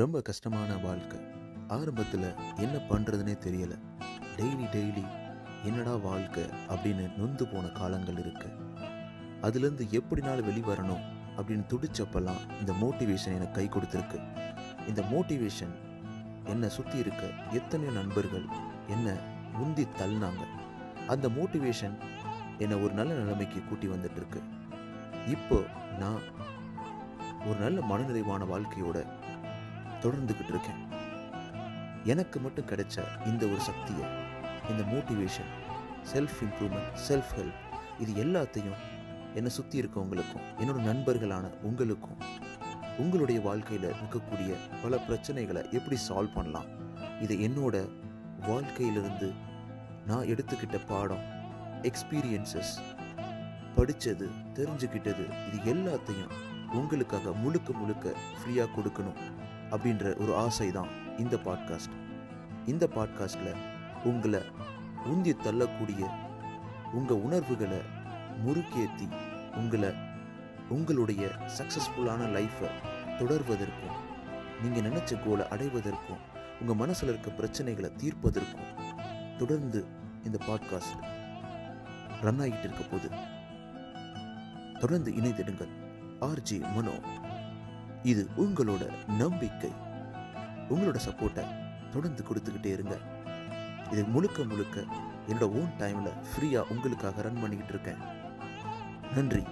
ரொம்ப கஷ்டமான வாழ்க்கை. ஆரம்பத்தில் என்ன பண்ணுறதுனே தெரியலை. டெய்லி டெய்லி என்னடா வாழ்க்கை அப்படின்னு நொந்து போன காலங்கள் இருக்கு. அதுலேருந்து எப்படினாலும் வெளிவரணும் அப்படின்னு துடிச்சப்பெல்லாம் இந்த மோட்டிவேஷன் எனக்கு கை கொடுத்துருக்கு. இந்த மோட்டிவேஷன் என்னை சுற்றி இருக்க எத்தனையோ நண்பர்கள் என்னை முந்தி தள்ளினாங்க. அந்த மோட்டிவேஷன் என்னை ஒரு நல்ல நிலைமைக்கு கூட்டி வந்துட்டுருக்கு. இப்போ நான் ஒரு நல்ல மனநிறைவான வாழ்க்கையோட தொடர்ந்துக்கிட்டு இருக்கேன் எனக்கு மட்டும் கிடைச்ச இந்த ஒரு சக்தியை இந்த motivation self improvement self help இது எல்லாத்தையும் என்னை சுற்றி இருக்கவங்களுக்கும் என்னோட நண்பர்களான உங்களுக்கும் உங்களுடைய வாழ்க்கையில் இருக்கக்கூடிய பல பிரச்சனைகளை எப்படி சால்வ் பண்ணலாம்? இது என்னோட வாழ்க்கையிலிருந்து நான் எடுத்துக்கிட்ட பாடம் எக்ஸ்பீரியன்சஸ் படித்தது தெரிஞ்சுக்கிட்டது இது எல்லாத்தையும் உங்களுக்காக முழுக்க முழுக்க ஃப்ரீயாக கொடுக்கணும். அப்படின்ற ஒரு ஆசை தான் இந்த பாட்காஸ்ட் இந்த பாட்காஸ்டில் உங்களை உந்தி தள்ளக்கூடிய உங்கள் உணர்வுகளை முறுக்கேற்றி உங்களை உங்களுடைய சக்ஸஸ்ஃபுல்லான லைஃப்பை தொடர்வதற்கும் நீங்கள் நினச்ச கோலை அடைவதற்கும் உங்கள் மனசில் இருக்க பிரச்சனைகளை தீர்ப்பதற்கும் தொடர்ந்து இந்த பாட்காஸ்ட் ரன் ஆகிட்டு இருக்க போது தொடர்ந்து இணைந்திடுங்கள். ஆர்ஜி மனோ. இது உங்களோட நம்பிக்கை. உங்களோட சப்போர்ட்டை தொடர்ந்து கொடுத்துக்கிட்டே இருங்க. இது முழுக்க முழுக்க என்னோட ஓன் டைமில் ஃப்ரீயாக உங்களுக்காக ரன் பண்ணிக்கிட்டு இருக்கேன். நன்றி.